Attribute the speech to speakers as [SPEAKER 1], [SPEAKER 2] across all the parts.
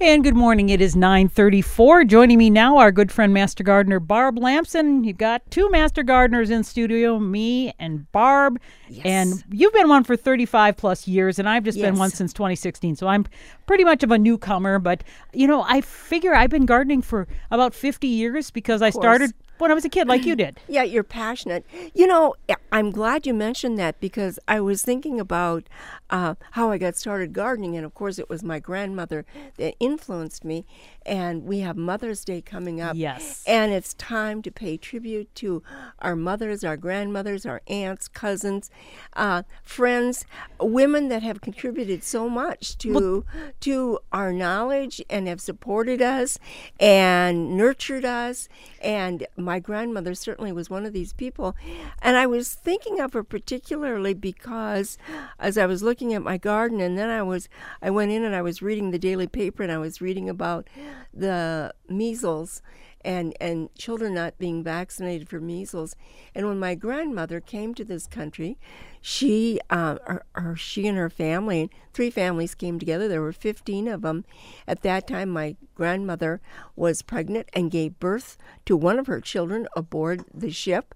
[SPEAKER 1] And good morning. It is 9:34. Joining me now, our good friend Master Gardener Barb Lamson. You've got two Master Gardeners in studio, me and Barb.
[SPEAKER 2] Yes.
[SPEAKER 1] And you've been one for 35 plus years, and I've just been one since 2016. So I'm pretty much of a newcomer. But you know, I figure I've been gardening for about 50 years because I started when I was a kid, like you did.
[SPEAKER 2] Yeah, you're passionate. You know, I'm glad you mentioned that because I was thinking about uh, how I got started gardening, and of course, it was my grandmother that influenced me. And we have Mother's Day coming up.
[SPEAKER 1] Yes.
[SPEAKER 2] And it's time to pay tribute to our mothers, our grandmothers, our aunts, cousins, uh, friends, women that have contributed so much to to our knowledge and have supported us and nurtured us. And my grandmother certainly was one of these people. And I was thinking of her particularly because as I was looking at my garden, and then I was I went in and I was reading the daily paper and I was reading about the measles and and children not being vaccinated for measles. And when my grandmother came to this country, she uh, her, she and her family, three families came together. There were fifteen of them. At that time, my grandmother was pregnant and gave birth to one of her children aboard the ship,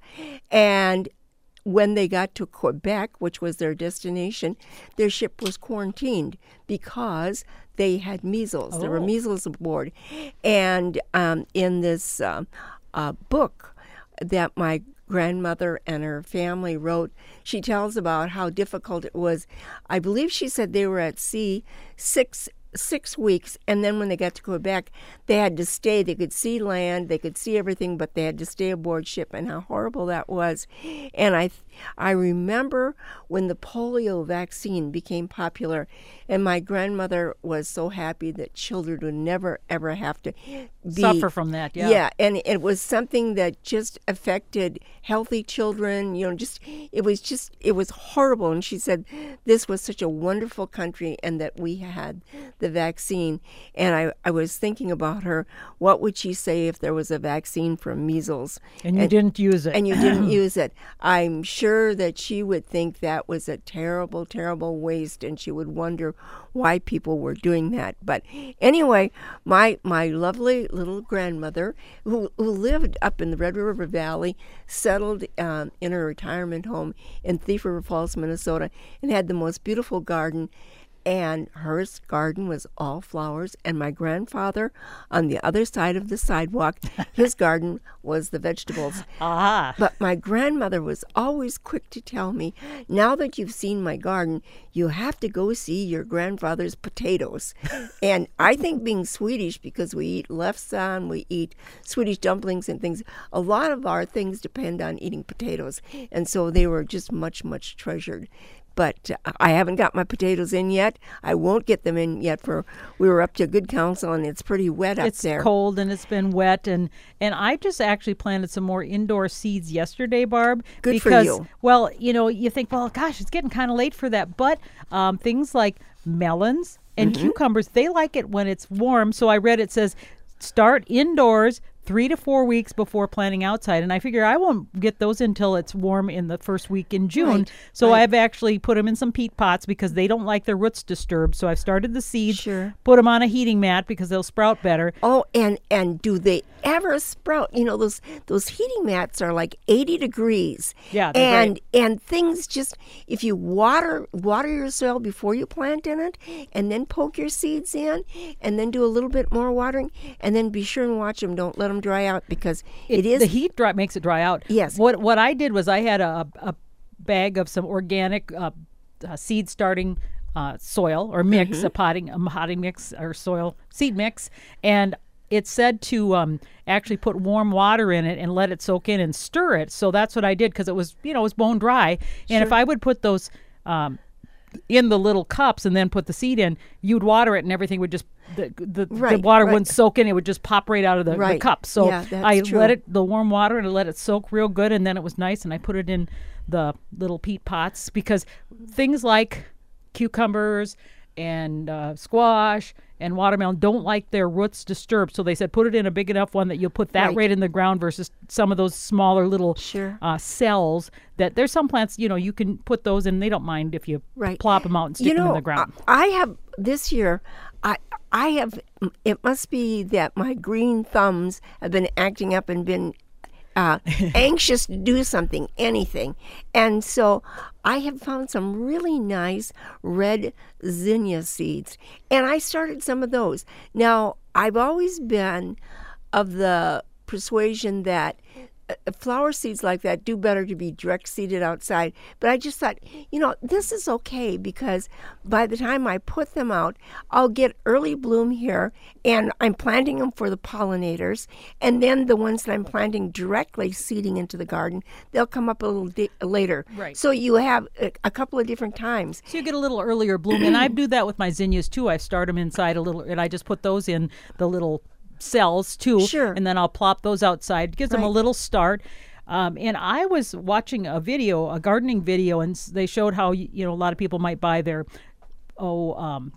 [SPEAKER 2] and when they got to Quebec, which was their destination, their ship was quarantined because they had measles. There were
[SPEAKER 1] Oh.
[SPEAKER 2] measles aboard. And um, in this um uh, book that my grandmother and her family wrote, she tells about how difficult it was. I believe she said they were at sea six six weeks and then when they got to Quebec they had to stay. They could see land they could see everything but they had to stay aboard ship and how horrible that was. And I I remember when the polio vaccine became popular and my grandmother was so happy that children would never ever have to be,
[SPEAKER 1] Suffer from that, yeah.
[SPEAKER 2] yeah and it was something that just affected healthy children you know just it was just it was horrible. And she said this was such a wonderful country and that we had the vaccine and i, I was thinking about her what would she say if there was a vaccine for measles?
[SPEAKER 1] And you didn't use it.
[SPEAKER 2] and you didn't use it. I'm sure that she would think that was a terrible terrible waste and she would wonder why people were doing that. But anyway my my lovely little grandmother who, who lived up in the red river valley settled um, in her retirement home in thief river falls minnesota and had the most beautiful garden and her garden was all flowers and my grandfather on the other side of the sidewalk his garden was the vegetables
[SPEAKER 1] Aha.
[SPEAKER 2] but my grandmother was always quick to tell me, now that you've seen my garden, you have to go see your grandfather's potatoes. and I think being Swedish, because we eat lefsan, we eat Swedish dumplings and things, a lot of our things depend on eating potatoes. And so they were just much, much treasured. But I haven't got my potatoes in yet. I won't get them in yet for we were up to good counsel and it's pretty wet up
[SPEAKER 1] it's
[SPEAKER 2] there.
[SPEAKER 1] cold and it's been wet and and I just actually planted some more indoor seeds yesterday, Barb.
[SPEAKER 2] Good for
[SPEAKER 1] because,
[SPEAKER 2] you.
[SPEAKER 1] Well, you know, you think, well, gosh, it's getting kind of late for that, but um, things like melons and
[SPEAKER 2] Mm-hmm.
[SPEAKER 1] cucumbers, they like it when it's warm. So I read it says start indoors three to four weeks before planting outside and i figure i won't get those until it's warm in the first week in june
[SPEAKER 2] Right,
[SPEAKER 1] so
[SPEAKER 2] right.
[SPEAKER 1] i've actually put them in some peat pots because they don't like their roots disturbed so i've started the seeds
[SPEAKER 2] Sure.
[SPEAKER 1] put them on a heating mat because they'll sprout better
[SPEAKER 2] Oh, and and do they ever sprout? You know those those heating mats are like eighty degrees.
[SPEAKER 1] Yeah,
[SPEAKER 2] and and things just if you water water your soil before you plant in it, and then poke your seeds in, and then do a little bit more watering, and then be sure and watch them. Don't let them dry out because it is
[SPEAKER 1] the heat dry makes it dry out.
[SPEAKER 2] Yes.
[SPEAKER 1] What what I did was I had a, a bag of some organic uh, uh, seed starting uh, soil or mix,
[SPEAKER 2] Mm-hmm.
[SPEAKER 1] a potting a potting mix or soil seed mix, and it said to um, actually put warm water in it and let it soak in and stir it. So that's what I did because it was you know it was bone dry, and if I would put those. Um, in the little cups and then put the seed in, you'd water it and everything would just the the, the water
[SPEAKER 2] right.
[SPEAKER 1] wouldn't soak in; it would just pop right out of the, the cup. So
[SPEAKER 2] Yeah,
[SPEAKER 1] I
[SPEAKER 2] true.
[SPEAKER 1] let it the warm water and I let it soak real good, and then it was nice. And I put it in the little peat pots because things like cucumbers and uh, squash and watermelon don't like their roots disturbed. So they said put it in a big enough one that you'll put that right,
[SPEAKER 2] Right.
[SPEAKER 1] in the ground versus some of those smaller little
[SPEAKER 2] Sure.
[SPEAKER 1] uh, cells. That there's some plants you know you can put those in. They don't mind if you
[SPEAKER 2] Right.
[SPEAKER 1] plop them out and stick
[SPEAKER 2] you know,
[SPEAKER 1] them in the ground.
[SPEAKER 2] I have this year. I have. It must be that my green thumbs have been acting up and been uh, anxious to do something, anything. And so I have found some really nice red zinnia seeds, and I started some of those. Now, I've always been of the persuasion that Uh, flower seeds like that do better to be direct seeded outside. But I just thought, you know, this is okay because by the time I put them out, I'll get early bloom here and I'm planting them for the pollinators. And then the ones that I'm planting directly seeding into the garden, they'll come up a little di- later.
[SPEAKER 1] Right.
[SPEAKER 2] So you have a, a couple of different times.
[SPEAKER 1] So you get a little earlier bloom, and I do that with my zinnias too. I start them inside a little, and I just put those in the little cells too.
[SPEAKER 2] Sure.
[SPEAKER 1] And then I'll plop those outside. Gives them a little start. Um, and I was watching a video, a gardening video, and they showed how you know a lot of people might buy their oh um,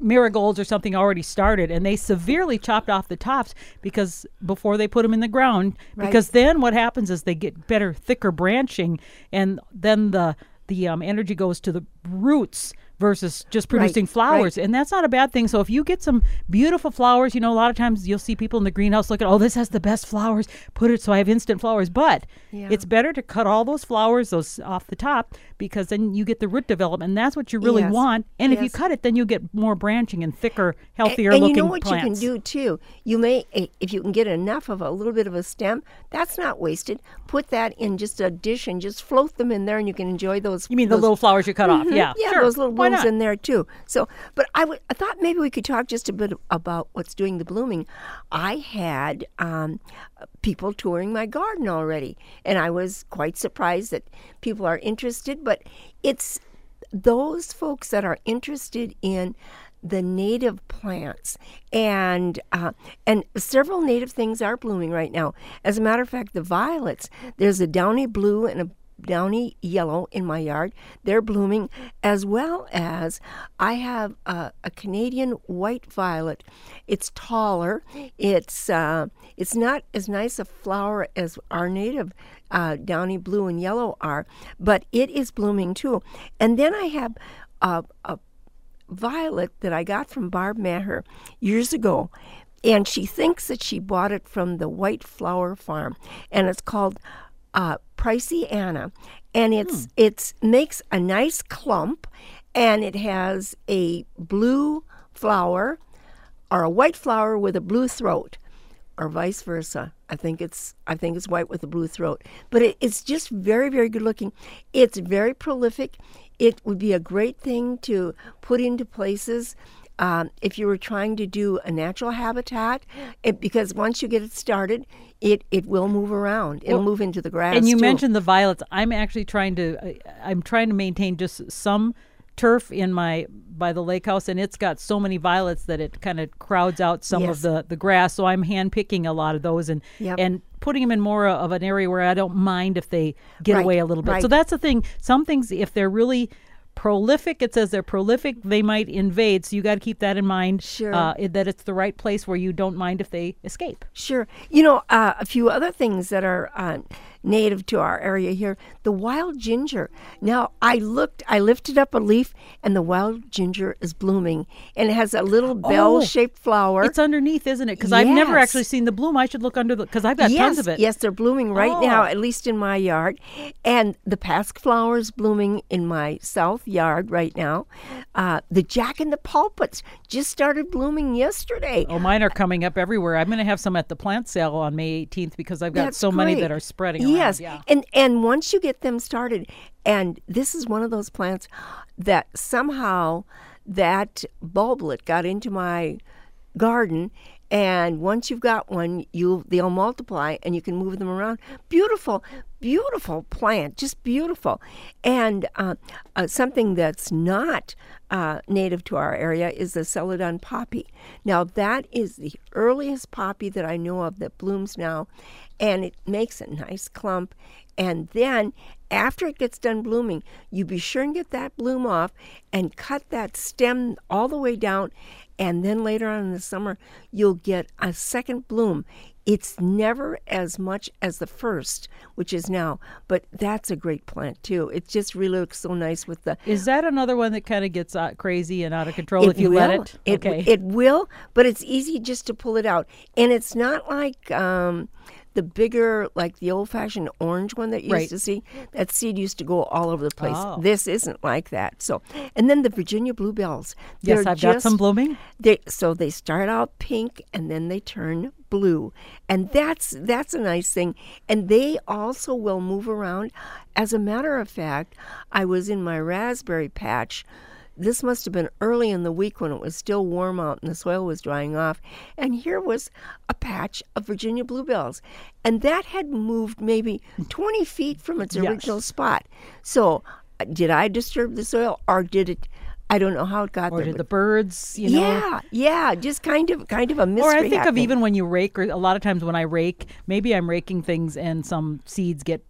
[SPEAKER 1] marigolds or something already started, and they severely chopped off the tops because before they put them in the ground.
[SPEAKER 2] Right.
[SPEAKER 1] Because then what happens is they get better, thicker branching, and then the the um, energy goes to the roots versus just producing
[SPEAKER 2] right.
[SPEAKER 1] flowers and that's not a bad thing so if you get some beautiful flowers you know a lot of times you'll see people in the greenhouse looking oh this has the best flowers put it so i have instant flowers but
[SPEAKER 2] Yeah.
[SPEAKER 1] it's better to cut all those flowers those off the top because then you get the root development and that's what you really
[SPEAKER 2] Yes.
[SPEAKER 1] want and if you cut it then you get more branching and thicker healthier
[SPEAKER 2] and
[SPEAKER 1] looking
[SPEAKER 2] you know what
[SPEAKER 1] plants
[SPEAKER 2] you can do too you may if you can get enough of a little bit of a stem that's not wasted put that in just a dish and just float them in there and you can enjoy those
[SPEAKER 1] you mean the little flowers you cut off
[SPEAKER 2] Mhm.
[SPEAKER 1] yeah
[SPEAKER 2] yeah,
[SPEAKER 1] sure.
[SPEAKER 2] those little In there too. So, but I thought maybe we could talk just a bit about what's doing the blooming. I had um, people touring my garden already, and I was quite surprised that people are interested. But it's those folks that are interested in the native plants and uh, and several native things are blooming right now. As a matter of fact, the violets. There's a downy blue and a downy yellow in my yard. They're blooming, as well as I have a, a Canadian white violet. It's taller. It's uh, it's not as nice a flower as our native uh, downy blue and yellow are, but it is blooming too. And then I have a, a violet that I got from Barb Maher years ago. And she thinks that she bought it from the White Flower Farm, and it's called uh, Priceana, and it's it's makes a nice clump, and it has a blue flower, or a white flower with a blue throat, or vice versa. I think it's I think it's white with a blue throat, but it, it's just very very good looking. It's very prolific. It would be a great thing to put into places. Um, if you were trying to do a natural habitat, it, because once you get it started, it, it will move around. It'll move into the grass.
[SPEAKER 1] and you
[SPEAKER 2] too.
[SPEAKER 1] mentioned the violets i'm actually trying to i'm trying to maintain just some turf in my by the lake house and it's got so many violets that it kind of crowds out some
[SPEAKER 2] Yes.
[SPEAKER 1] of the the grass so i'm hand picking a lot of those and
[SPEAKER 2] Yep.
[SPEAKER 1] and putting them in more of an area where i don't mind if they get
[SPEAKER 2] Right,
[SPEAKER 1] away a little bit so that's the thing some things if they're really prolific it says they're prolific they might invade so you got to keep that in mind
[SPEAKER 2] Sure.
[SPEAKER 1] uh, that it's the right place where you don't mind if they escape
[SPEAKER 2] Sure. You know, uh, a few other things that are uh, native to our area here the wild ginger. Now, I looked, I lifted up a leaf, and the wild ginger is blooming, and it has a little bell shaped flower.
[SPEAKER 1] it's underneath isn't it because i've never actually seen the bloom i should look under the because i've got
[SPEAKER 2] yes,
[SPEAKER 1] tons of it
[SPEAKER 2] Yes, they're blooming right now,
[SPEAKER 1] Oh.
[SPEAKER 2] at least in my yard. And the pasque flower is blooming in my south yard right now. Uh, the jack in the pulpits just started blooming yesterday.
[SPEAKER 1] Oh, mine are coming up everywhere. I'm going to have some at the plant sale on May 18th because I've got
[SPEAKER 2] That's
[SPEAKER 1] so many that are spreading around.
[SPEAKER 2] Yes,
[SPEAKER 1] Yeah.
[SPEAKER 2] and and once you get them started, and this is one of those plants that somehow that bulblet got into my garden, and once you've got one, you they'll multiply and you can move them around. Beautiful, beautiful plant, just beautiful, and uh, uh, something that's not uh, native to our area is the celandine poppy. Now that is the earliest poppy that I know of that blooms now, and it makes a nice clump. And then after it gets done blooming, you be sure and get that bloom off and cut that stem all the way down. And then later on in the summer, you'll get a second bloom. It's never as much as the first, which is now, but that's a great plant too. It just really looks so nice with the.
[SPEAKER 1] Is that another one that kind of gets uh, crazy and out of control if you
[SPEAKER 2] will.
[SPEAKER 1] let it?
[SPEAKER 2] It,
[SPEAKER 1] okay.
[SPEAKER 2] it will, but it's easy just to pull it out, and it's not like. Um, the bigger, like the old fashioned orange one that you
[SPEAKER 1] Right.
[SPEAKER 2] used to see, that seed used to go all over the place.
[SPEAKER 1] Oh.
[SPEAKER 2] This isn't like that. So, and then the Virginia bluebells.
[SPEAKER 1] yes, I've got
[SPEAKER 2] just-
[SPEAKER 1] some blooming.
[SPEAKER 2] they so they start out pink and then they turn blue, and that's that's a nice thing. And they also will move around. As a matter of fact, I was in my raspberry patch. This must have been early in the week when it was still warm out and the soil was drying off. And here was a patch of Virginia bluebells. And that had moved maybe 20 feet from its
[SPEAKER 1] Yes.
[SPEAKER 2] original spot. So, uh, did I disturb the soil or did it? I don't know how it got
[SPEAKER 1] Or
[SPEAKER 2] there.
[SPEAKER 1] Or
[SPEAKER 2] did
[SPEAKER 1] the birds, you know?
[SPEAKER 2] yeah, yeah, just kind of kind of a mystery.
[SPEAKER 1] Or I think of even when you rake, or a lot of times when I rake, maybe I'm raking things and some seeds get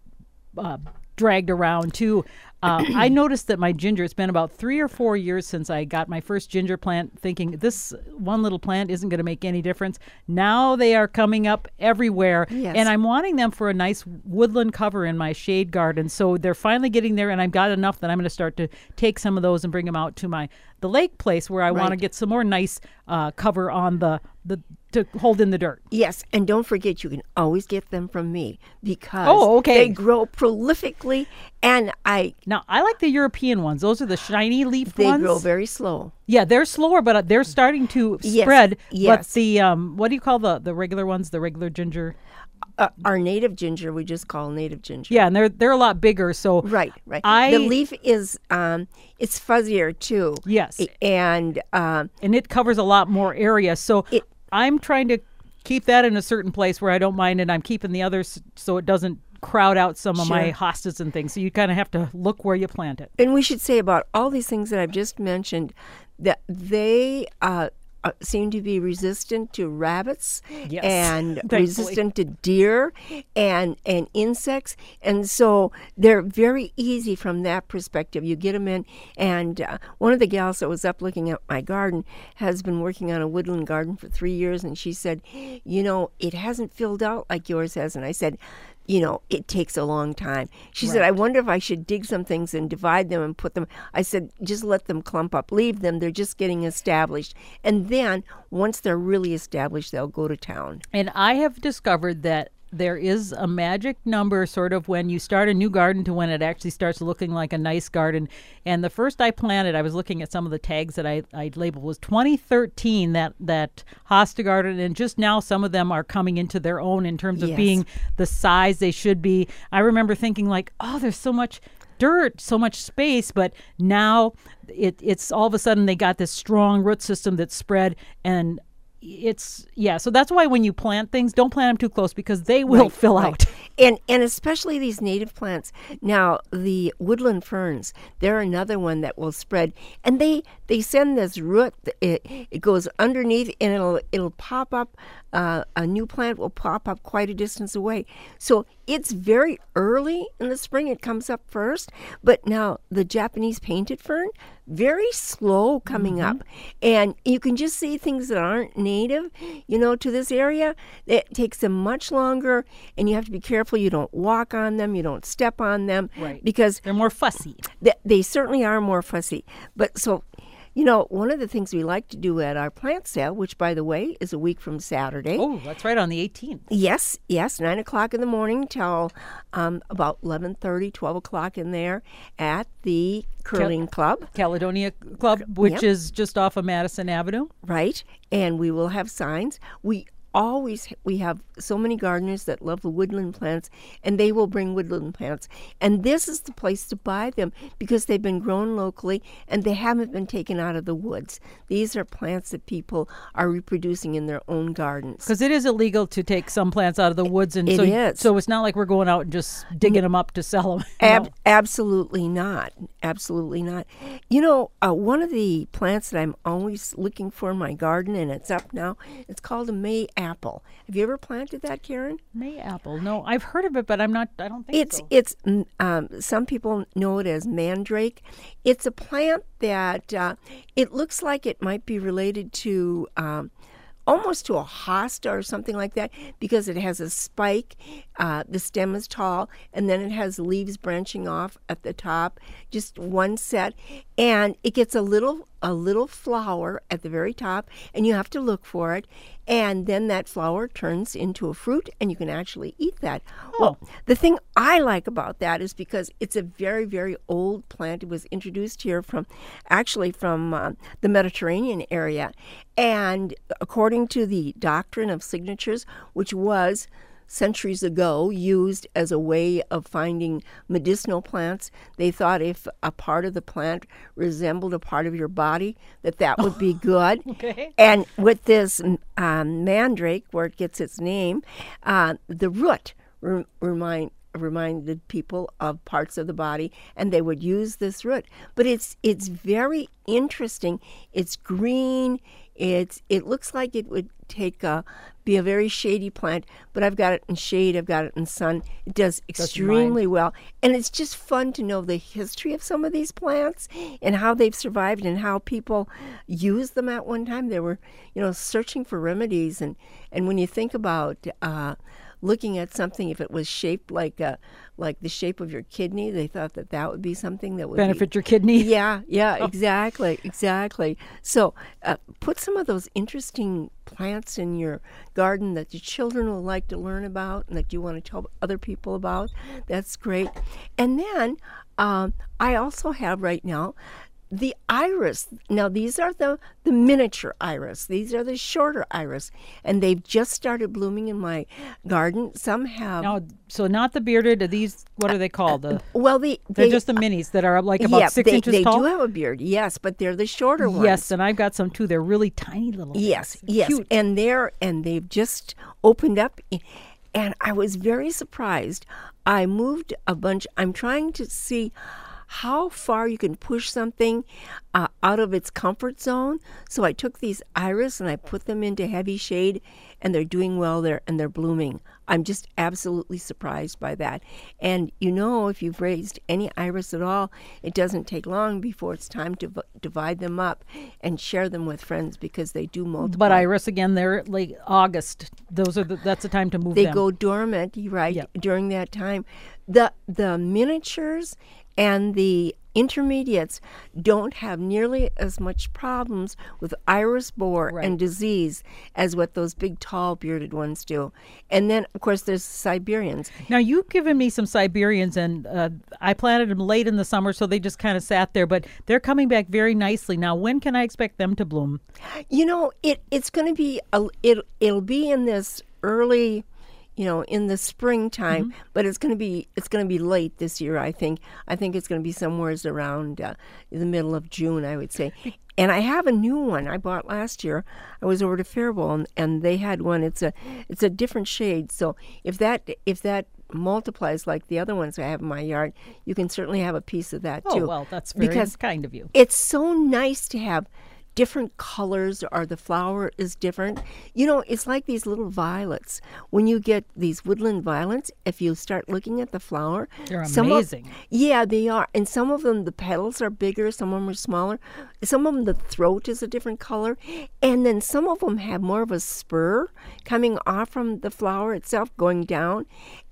[SPEAKER 1] uh, dragged around too. Uh, I noticed that my ginger, it's been about three or four years since I got my first ginger plant, thinking this one little plant isn't going to make any difference. Now they are coming up everywhere.
[SPEAKER 2] Yes.
[SPEAKER 1] And I'm wanting them for a nice woodland cover in my shade garden. So they're finally getting there, and I've got enough that I'm going to start to take some of those and bring them out to my the lake place where I want to get some more nice uh, cover on the, the to hold in the dirt.
[SPEAKER 2] Yes, and don't forget you can always get them from me because
[SPEAKER 1] Oh, okay.
[SPEAKER 2] they grow prolifically, and I
[SPEAKER 1] Now I like the European ones. Those are the shiny leaf
[SPEAKER 2] they
[SPEAKER 1] ones.
[SPEAKER 2] They grow very slow.
[SPEAKER 1] yeah, they're slower, but uh, they're starting to
[SPEAKER 2] Yes,
[SPEAKER 1] spread. But
[SPEAKER 2] yes.
[SPEAKER 1] the um, what do you call the the regular ones? The regular ginger.
[SPEAKER 2] Uh, our native ginger we just call native ginger.
[SPEAKER 1] Yeah, and they're they're a lot bigger. So
[SPEAKER 2] Right, right.
[SPEAKER 1] I-
[SPEAKER 2] the leaf is um, it's fuzzier too.
[SPEAKER 1] Yes.
[SPEAKER 2] and um,
[SPEAKER 1] and it covers a lot more area. So
[SPEAKER 2] It-
[SPEAKER 1] I'm trying to keep that in a certain place where I don't mind, and I'm keeping the others so it doesn't crowd out some of my hostas and things. So you kind of have to look where you plant it.
[SPEAKER 2] And we should say about all these things that I've just mentioned that they uh, uh, seem to be resistant to rabbits
[SPEAKER 1] Yes,
[SPEAKER 2] and resistant to deer and and insects, and so they're very easy from that perspective. You get them in, and uh, one of the gals that was up looking at my garden has been working on a woodland garden for three years, and she said, "You know, it hasn't filled out like yours has," and I said. You know, it takes a long time. She said, I wonder if I should dig some things and divide them and put them. I said, just let them clump up, leave them. They're just getting established. And then once they're really established, they'll go to town.
[SPEAKER 1] And I have discovered that there is a magic number sort of when you start a new garden to when it actually starts looking like a nice garden. And the first I planted, I was looking at some of the tags that I, I labeled was 2013 that that hosta garden and just now some of them are coming into their own in terms of
[SPEAKER 2] Yes.
[SPEAKER 1] being the size they should be. I remember thinking like, "Oh, there's so much dirt, so much space, but now it, it's all of a sudden they got this strong root system that's spread and it's yeah so that's why when you plant things don't plant them too close because they will fill
[SPEAKER 2] Right.
[SPEAKER 1] out
[SPEAKER 2] And and especially these native plants. Now the woodland ferns, they're another one that will spread, and they they send this root. It, it goes underneath, and it'll it'll pop up. Uh, a new plant will pop up quite a distance away. So it's very early in the spring. It comes up first, but now the Japanese painted fern, very slow coming up, and you can just see things that aren't native, you know, to this area. It takes them much longer, and you have to be careful you don't walk on them, you don't step on them,
[SPEAKER 1] Right.
[SPEAKER 2] Because
[SPEAKER 1] they're more fussy
[SPEAKER 2] th- they certainly are more fussy. But so, you know, one of the things we like to do at our plant sale, which by the way is a week from Saturday.
[SPEAKER 1] oh that's right on the 18th
[SPEAKER 2] Yes, yes, nine o'clock in the morning till um, about 11.30, 12 o'clock in there at the curling club,
[SPEAKER 1] caledonia club which
[SPEAKER 2] Yep.
[SPEAKER 1] is just off of madison avenue
[SPEAKER 2] right? And we will have signs. We always we have so many gardeners that love the woodland plants and they will bring woodland plants and this is the place to buy them because they've been grown locally and they haven't been taken out of the woods these are plants that people are reproducing in their own gardens
[SPEAKER 1] because it is illegal to take some plants out of the woods and
[SPEAKER 2] It
[SPEAKER 1] so
[SPEAKER 2] is.
[SPEAKER 1] so it's not like we're going out and just digging them up to sell them
[SPEAKER 2] Ab- absolutely not. Absolutely not. You know, uh, one of the plants that I'm always looking for in my garden, and it's up now, it's called a May apple. Have you ever planted that, Karen?
[SPEAKER 1] may apple no i've heard of it but i'm not i don't think
[SPEAKER 2] It's
[SPEAKER 1] so
[SPEAKER 2] it's mm, um, some people know it as mandrake. It's a plant that uh, it looks like it might be related to um, almost to a hosta or something like that because it has a spike. Uh, the stem is tall, and then it has leaves branching off at the top. Just one set, and it gets a little a little flower at the very top, and you have to look for it. And then that flower turns into a fruit, and you can actually eat that. Well, the thing I like about that is because it's a very, very old plant. It was introduced here from, actually, from uh, the Mediterranean area. And according to the doctrine of signatures, which was centuries ago used as a way of finding medicinal plants. They thought if a part of the plant resembled a part of your body, that that would be good.
[SPEAKER 1] Okay.
[SPEAKER 2] And with this um, mandrake, where it gets its name, uh, the root re- remind reminded people of parts of the body and they would use this root. But it's it's very interesting. It's green. It's it looks like it would take a be a very shady plant but i've got it in shade i've got it in sun. It does extremely well. And it's just fun to know the history of some of these plants and how they've survived and how people used them. At one time they were you know searching for remedies. And and when you think about uh, looking at something if it was shaped like a like the shape of your kidney they thought that that would be something that would be-
[SPEAKER 1] Benefit your kidney.
[SPEAKER 2] yeah yeah exactly exactly. So uh, put some of those interesting plants in your garden that your children will like to learn about and that you want to tell other people about. That's great. And then um, i also have right now the iris now these are the the miniature iris these are the shorter iris and they've just started blooming in my garden some have
[SPEAKER 1] Now, so not the bearded. Are these what are they called? The, uh,
[SPEAKER 2] well they
[SPEAKER 1] they're
[SPEAKER 2] they,
[SPEAKER 1] just the minis that are like about
[SPEAKER 2] yeah,
[SPEAKER 1] six
[SPEAKER 2] they,
[SPEAKER 1] inches
[SPEAKER 2] they
[SPEAKER 1] tall.
[SPEAKER 2] do have a beard yes but they're the shorter ones
[SPEAKER 1] Yes, and I've got some too. They're really tiny little.
[SPEAKER 2] Yes,
[SPEAKER 1] things.
[SPEAKER 2] yes,
[SPEAKER 1] Cute.
[SPEAKER 2] and they're and they've just opened up, and I was very surprised. I moved a bunch. I'm trying to see how far you can push something uh, out of its comfort zone. So I took these iris and I put them into heavy shade, and they're doing well there and they're blooming. I'm just absolutely surprised by that. And you know, if you've raised any iris at all, it doesn't take long before it's time to v- divide them up and share them with friends because they do multiply.
[SPEAKER 1] But iris again, they're like August. Those are the, that's the time to move
[SPEAKER 2] they
[SPEAKER 1] them.
[SPEAKER 2] go dormant, right,
[SPEAKER 1] Yep.
[SPEAKER 2] during that time. The the miniatures and the intermediates don't have nearly as much problems with iris borer
[SPEAKER 1] Right.
[SPEAKER 2] and disease as what those big tall bearded ones do. And then of course there's Siberians.
[SPEAKER 1] Now you've given me some Siberians, and uh, I planted them late in the summer, so they just kind of sat there. But they're coming back very nicely now. When can I expect them to bloom?
[SPEAKER 2] You know, it it's going to be a, it it'll be in this early you know in the springtime
[SPEAKER 1] Mm-hmm.
[SPEAKER 2] but it's going to be it's going to be late this year i think. I think it's going to be somewhere around uh, the middle of june i would say. And i have a new one i bought last year. I was over to faribault and, and they had one. It's a it's a different shade. So if that if that multiplies like the other ones i have in my yard you can certainly have a piece of that
[SPEAKER 1] Oh
[SPEAKER 2] too.
[SPEAKER 1] well, that's very
[SPEAKER 2] because
[SPEAKER 1] kind of you.
[SPEAKER 2] it's so nice to have different colors or the flower is different. You know, it's like these little violets. When you get these woodland violets, if you start looking at the flower,
[SPEAKER 1] They're
[SPEAKER 2] some of-
[SPEAKER 1] amazing.
[SPEAKER 2] yeah, they are. And some of them, the petals are bigger, some of them are smaller. Some of them, the throat is a different color. And then some of them have more of a spur coming off from the flower itself, going down.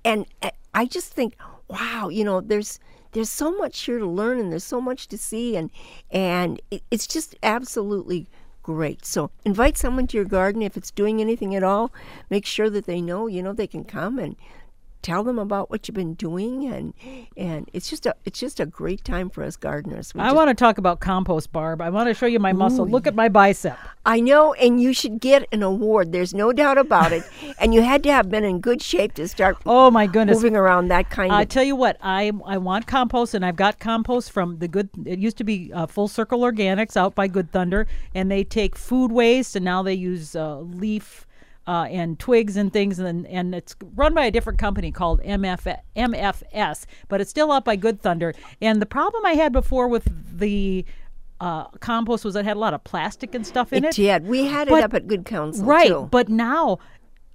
[SPEAKER 2] And uh, I just think, wow, you know, there's there's so much here to learn and there's so much to see and and it, it's just absolutely great. So invite someone to your garden if it's doing anything at all. Make sure that they know you know they can come and tell them about what you've been doing and and it's just a it's just a great time for us gardeners We
[SPEAKER 1] I
[SPEAKER 2] just-
[SPEAKER 1] want to talk about compost, Barb. I want to show you my muscle. Look at my bicep.
[SPEAKER 2] I know and you should get an award there's no doubt about it and you had to have been in good shape to start
[SPEAKER 1] Oh my goodness.
[SPEAKER 2] moving around that kind of
[SPEAKER 1] I
[SPEAKER 2] of
[SPEAKER 1] tell you what, I I want compost, and I've got compost from the good. It used to be uh, Full Circle Organics out by Good Thunder, and they take food waste, and now they use uh, leaf uh, and twigs and things, and and it's run by a different company called MF, MFS, but it's still up by Good Thunder. And the problem I had before with the uh, compost was it had a lot of plastic and stuff in
[SPEAKER 2] it
[SPEAKER 1] it.
[SPEAKER 2] did we had it up at good counsel
[SPEAKER 1] Right,
[SPEAKER 2] too.
[SPEAKER 1] but now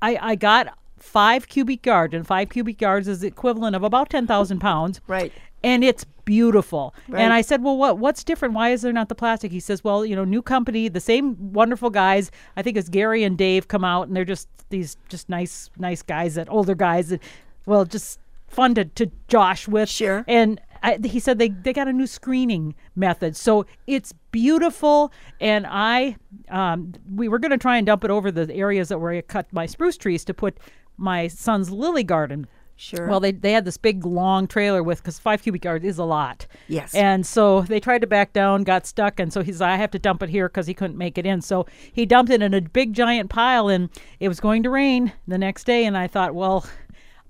[SPEAKER 1] I I got five cubic yards, and five cubic yards is the equivalent of about ten thousand pounds.
[SPEAKER 2] Right.
[SPEAKER 1] And it's beautiful.
[SPEAKER 2] Right.
[SPEAKER 1] And I said, "Well, what what's different? Why is there not the plastic?" He says, "Well, you know, new company, the same wonderful guys. I think it's Gary and Dave come out, and they're just these just nice nice guys, that older guys, that well, just fun to to josh with.
[SPEAKER 2] Sure.
[SPEAKER 1] And I, he said they they got a new screening method, so it's beautiful. And I um, we were going to try and dump it over the areas that where I cut my spruce trees to put my son's lily garden.
[SPEAKER 2] Sure.
[SPEAKER 1] Well, they, they had this big long trailer with because five cubic yards is a lot.
[SPEAKER 2] Yes.
[SPEAKER 1] And so they tried to back down, got stuck, and so he's like, I have to dump it here because he couldn't make it in. So he dumped it in a big giant pile, and it was going to rain the next day. And I thought, well,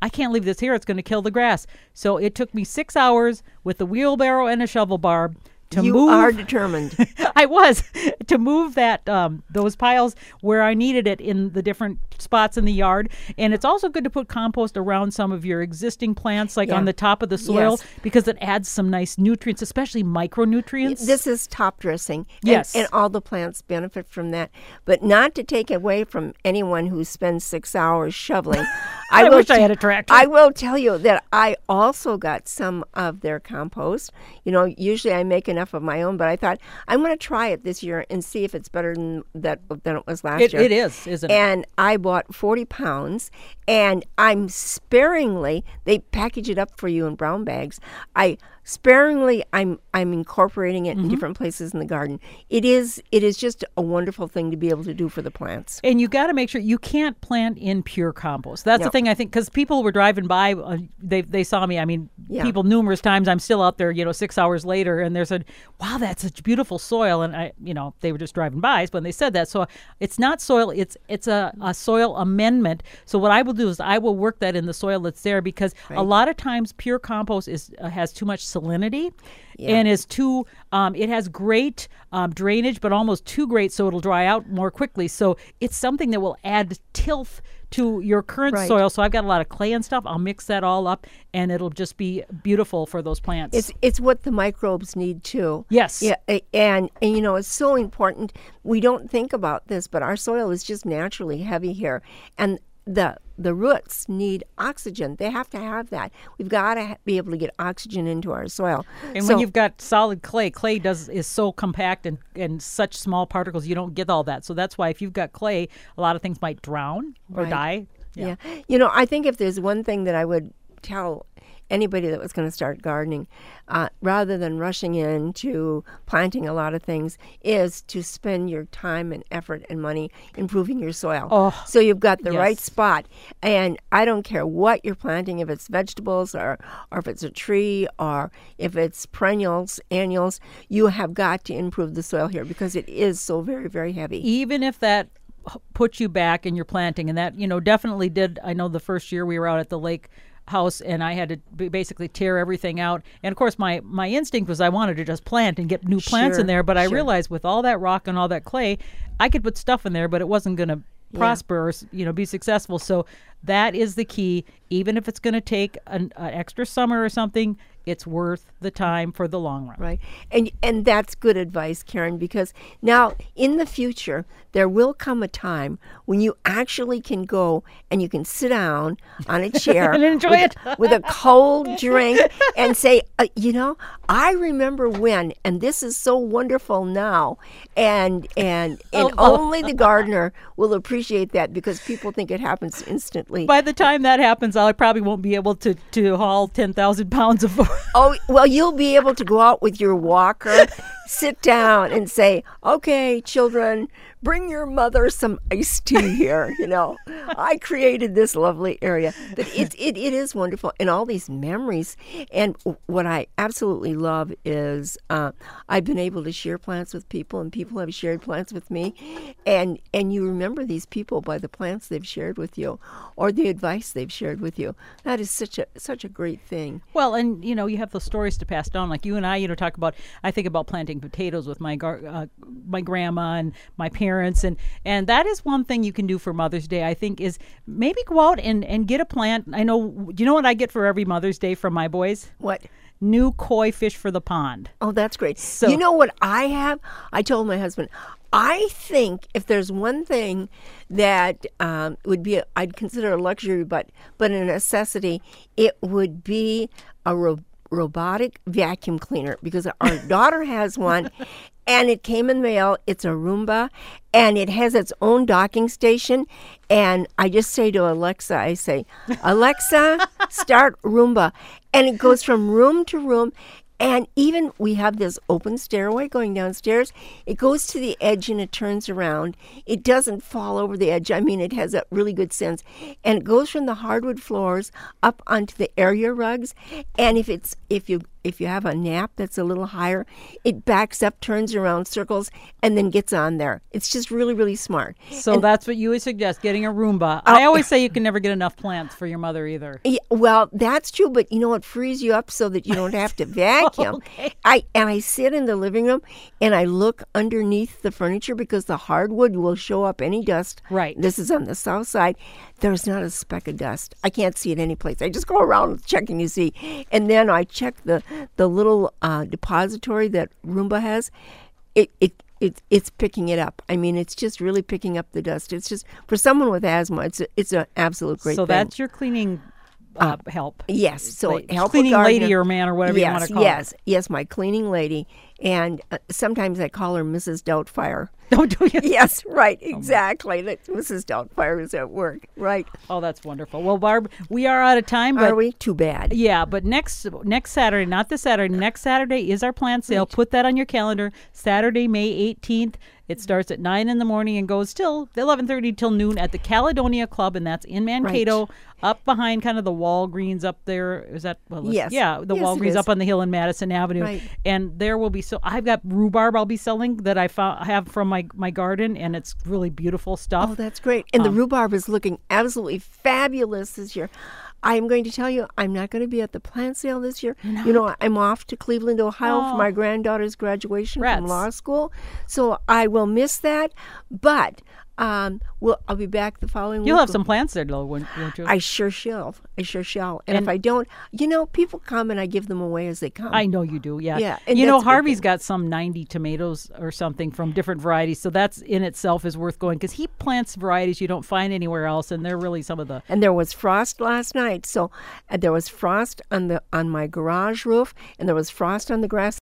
[SPEAKER 1] I can't leave this here; it's going to kill the grass. So it took me six hours with a wheelbarrow and a shovel barb to
[SPEAKER 2] you
[SPEAKER 1] move.
[SPEAKER 2] are determined.
[SPEAKER 1] I was to move that um, those piles where I needed it in the different spots in the yard, and it's also good to put compost around some of your existing plants, like
[SPEAKER 2] Yeah.
[SPEAKER 1] on the top of the soil,
[SPEAKER 2] Yes.
[SPEAKER 1] because it adds some nice nutrients, especially micronutrients.
[SPEAKER 2] This is top dressing. And,
[SPEAKER 1] Yes.
[SPEAKER 2] And all the plants benefit from that. But not to take away from anyone who spends six hours shoveling.
[SPEAKER 1] I
[SPEAKER 2] will
[SPEAKER 1] wish I
[SPEAKER 2] t-
[SPEAKER 1] had a tractor.
[SPEAKER 2] I will tell you that I also got some of their compost. You know, usually I make enough of my own, but I thought I'm going to try it this year and see if it's better than that than it was last
[SPEAKER 1] It-
[SPEAKER 2] year.
[SPEAKER 1] it is, isn't it?
[SPEAKER 2] And I bought 40 pounds, and I'm sparingly. They package it up for you in brown bags. I sparingly. I'm I'm incorporating it
[SPEAKER 1] Mm-hmm.
[SPEAKER 2] in different places in the garden. It is it is just a wonderful thing to be able to do for the plants.
[SPEAKER 1] And you got to make sure you can't plant in pure compost. That's the thing I think because people were driving by, uh, they they saw me. I mean,
[SPEAKER 2] Yeah.
[SPEAKER 1] people numerous times. I'm still out there, you know, six hours later, and they said, "Wow, that's such beautiful soil." And I, you know, they were just driving by when they said that. So it's not soil; it's it's a, a soil amendment. So what I will do is I will work that in the soil that's there because a lot of times pure compost is uh, has too much salinity. And is too, um, it has great um, drainage, but almost too great, so it'll dry out more quickly. So it's something that will add tilth to your current
[SPEAKER 2] Right.
[SPEAKER 1] soil. So I've got a lot of clay and stuff. I'll mix that all up, and it'll just be beautiful for those plants.
[SPEAKER 2] It's it's what the microbes need too.
[SPEAKER 1] Yes.
[SPEAKER 2] Yeah, and and you know it's so important. We don't think about this, but our soil is just naturally heavy here, and the the roots need oxygen. They have to have that. We've got to ha- be able to get oxygen into our soil.
[SPEAKER 1] and
[SPEAKER 2] so,
[SPEAKER 1] when you've got solid clay, clay does is so compact and, and such small particles, you don't get all that. So that's why if you've got clay, a lot of things might drown or
[SPEAKER 2] Right.
[SPEAKER 1] die.
[SPEAKER 2] Yeah. You know, I think if there's one thing that I would tell anybody that was going to start gardening, uh, rather than rushing into planting a lot of things, is to spend your time and effort and money improving your soil.
[SPEAKER 1] Oh,
[SPEAKER 2] so you've got the right spot. And I don't care what you're planting, if it's vegetables or, or if it's a tree or if it's perennials, annuals, you have got to improve the soil here because it is so very, very heavy.
[SPEAKER 1] even if that puts you back in your planting and that you know definitely did i know the first year we were out at the lake house and i had to basically tear everything out. And of course my my instinct was i wanted to just plant and get new plants in there but i
[SPEAKER 2] sure.
[SPEAKER 1] realized with all that rock and all that clay i could put stuff in there but it wasn't going to prosper or you know be successful. So that is the key. Even if it's going to take an, an extra summer or something it's worth the time for the long run
[SPEAKER 2] Right. And and that's good advice, Karen, because now in the future there will come a time when you actually can go and you can sit down on a chair
[SPEAKER 1] And enjoy
[SPEAKER 2] with,
[SPEAKER 1] it.
[SPEAKER 2] with a cold drink and say, uh, you know, I remember when, and this is so wonderful now, and and and
[SPEAKER 1] Oh.
[SPEAKER 2] only the gardener will appreciate that because people think it happens instantly.
[SPEAKER 1] by the time that happens i probably won't be able to to haul 10,000 pounds of
[SPEAKER 2] Oh, well, you'll be able to go out with your walker, sit down, and say, okay, children, bring your mother some iced tea here. You know, I created this lovely area. But it, it, it is wonderful. And all these memories. And what I absolutely love is uh, I've been able to share plants with people, and people have shared plants with me. And, and you remember these people by the plants they've shared with you or the advice they've shared with you. That is such a, such a great thing.
[SPEAKER 1] Well, and you know, you have those stories to pass down. Like you and I, you know, talk about. I think about planting potatoes with my gar- uh, my grandma and my parents, and and that is one thing you can do for Mother's Day. I think is maybe go out and and get a plant. I know. Do you know what I get for every Mother's Day from my boys?
[SPEAKER 2] What?
[SPEAKER 1] New koi fish for the pond.
[SPEAKER 2] Oh, that's great.
[SPEAKER 1] So-
[SPEAKER 2] you know what I have? I told my husband, I think if there's one thing that um, would be, a, I'd consider a luxury, but but a necessity, it would be a ro- robotic vacuum cleaner because our daughter has one and it came in the mail. It's a Roomba and it has its own docking station. And I just say to Alexa, I say, Alexa, start Roomba. And it goes from room to room and even we have this open stairway going downstairs. It goes to the edge and it turns around. It doesn't fall over the edge. I mean, it has a really good sense. And it goes from the hardwood floors up onto the area rugs. And if it's if you if you have a nap that's a little higher, it backs up, turns around, circles, and then gets on there. It's just really, really smart.
[SPEAKER 1] So
[SPEAKER 2] and,
[SPEAKER 1] that's what you would suggest getting a Roomba. I oh. always say you can never get enough plants for your mother either.
[SPEAKER 2] Yeah, well, that's true, but you know it frees you up so that you don't have to vacuum. okay. I and I sit in the living room and I look underneath the furniture because the hardwood will show up any dust.
[SPEAKER 1] Right.
[SPEAKER 2] This is on the south side. There's not a speck of dust. I can't see it any place. I just go around checking you see, and then I check the the little uh, depository that Roomba has, it, it it, it's picking it up. I mean, it's just really picking up the dust. It's just for someone with asthma, it's a, it's an absolute great.
[SPEAKER 1] So
[SPEAKER 2] thing.
[SPEAKER 1] that's your cleaning uh, uh, help.
[SPEAKER 2] Yes. So help
[SPEAKER 1] cleaning lady or man or whatever
[SPEAKER 2] yes,
[SPEAKER 1] you want to call
[SPEAKER 2] yes,
[SPEAKER 1] it.
[SPEAKER 2] Yes, yes, my cleaning lady, and uh, sometimes I call her Mrs. Doubtfire.
[SPEAKER 1] Don't do you?
[SPEAKER 2] Yes, right, oh, exactly. That Mrs. Doubtfire is at work, right?
[SPEAKER 1] Oh, that's wonderful. Well, Barb, we are out of time. But,
[SPEAKER 2] are we? Too bad.
[SPEAKER 1] Yeah, but next next Saturday, not this Saturday, next Saturday is our plant sale. Right. Put that on your calendar. Saturday, May eighteenth. It starts at nine in the morning and goes till eleven thirty till noon at the Caledonia Club, and that's in Mankato, right. up behind kind of the Walgreens up there. Is that well,
[SPEAKER 2] yes?
[SPEAKER 1] Yeah, the
[SPEAKER 2] yes,
[SPEAKER 1] Walgreens up on the hill in Madison Avenue,
[SPEAKER 2] right.
[SPEAKER 1] and there will be so I've got rhubarb I'll be selling that I found have from my my garden, and it's really beautiful stuff.
[SPEAKER 2] Oh, that's great! And um, the rhubarb is looking absolutely fabulous this year. I'm going to tell you, I'm not going to be at the plant sale this year. You know, I'm off to Cleveland, Ohio oh. for my granddaughter's graduation
[SPEAKER 1] Rats.
[SPEAKER 2] from law school. So I will miss that. But um, well, I'll be back the following week.
[SPEAKER 1] You'll
[SPEAKER 2] week.
[SPEAKER 1] have some plants there, though, won't you?
[SPEAKER 2] I sure shall. I sure shall. And, and, if I don't, you know, people come and I give them away as they come.
[SPEAKER 1] I know you do. Yeah.
[SPEAKER 2] Yeah.
[SPEAKER 1] you know, Harvey's got some 90 tomatoes or something from different varieties, so that's in itself is worth going because he plants varieties you don't find anywhere else, and they're really some of the.
[SPEAKER 2] And there was frost last night, so uh, there was frost on the on my garage roof, and there was frost on the grass